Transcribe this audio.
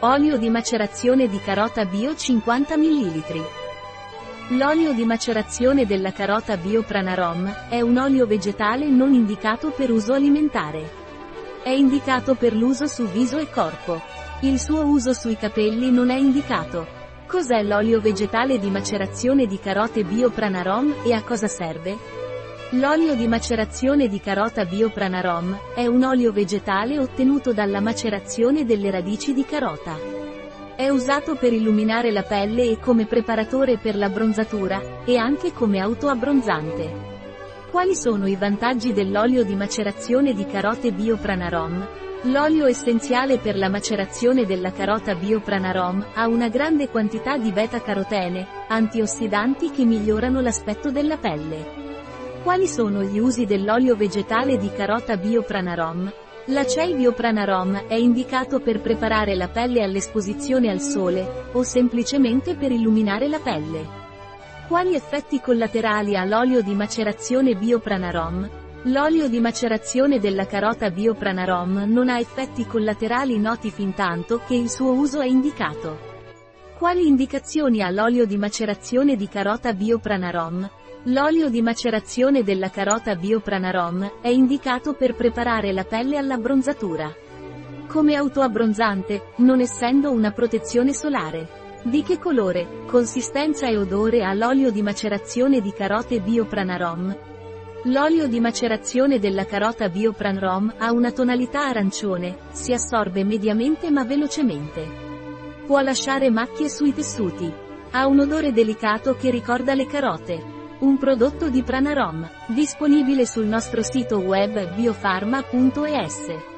Olio di macerazione di carota bio 50 ml. L'olio di macerazione della carota bio Pranarom è un olio vegetale non indicato per uso alimentare. È indicato per l'uso su viso e corpo. Il suo uso sui capelli non è indicato. Cos'è l'olio vegetale di macerazione di carote bio Pranarom e a cosa serve? L'olio di macerazione di carota Biopranarom è un olio vegetale ottenuto dalla macerazione delle radici di carota. È usato per illuminare la pelle e come preparatore per l'abbronzatura, e anche come autoabbronzante. Quali sono i vantaggi dell'olio di macerazione di carote Biopranarom? L'olio essenziale per la macerazione della carota Biopranarom ha una grande quantità di beta-carotene, antiossidanti che migliorano l'aspetto della pelle. Quali sono gli usi dell'olio vegetale di carota Biopranarom? L'acei Biopranarom è indicato per preparare la pelle all'esposizione al sole, o semplicemente per illuminare la pelle. Quali effetti collaterali ha l'olio di macerazione Biopranarom? L'olio di macerazione della carota Biopranarom non ha effetti collaterali noti fin tanto che il suo uso è indicato. Quali indicazioni ha l'olio di macerazione di carota Biopranarom? L'olio di macerazione della carota Biopranarom è indicato per preparare la pelle all'abbronzatura. Come autoabbronzante, non essendo una protezione solare. Di che colore, consistenza e odore ha l'olio di macerazione di carote Biopranarom? L'olio di macerazione della carota Biopranarom ha una tonalità arancione, si assorbe mediamente ma velocemente. Può lasciare macchie sui tessuti. Ha un odore delicato che ricorda le carote. Un prodotto di Pranarom, disponibile sul nostro sito web biofarma.es.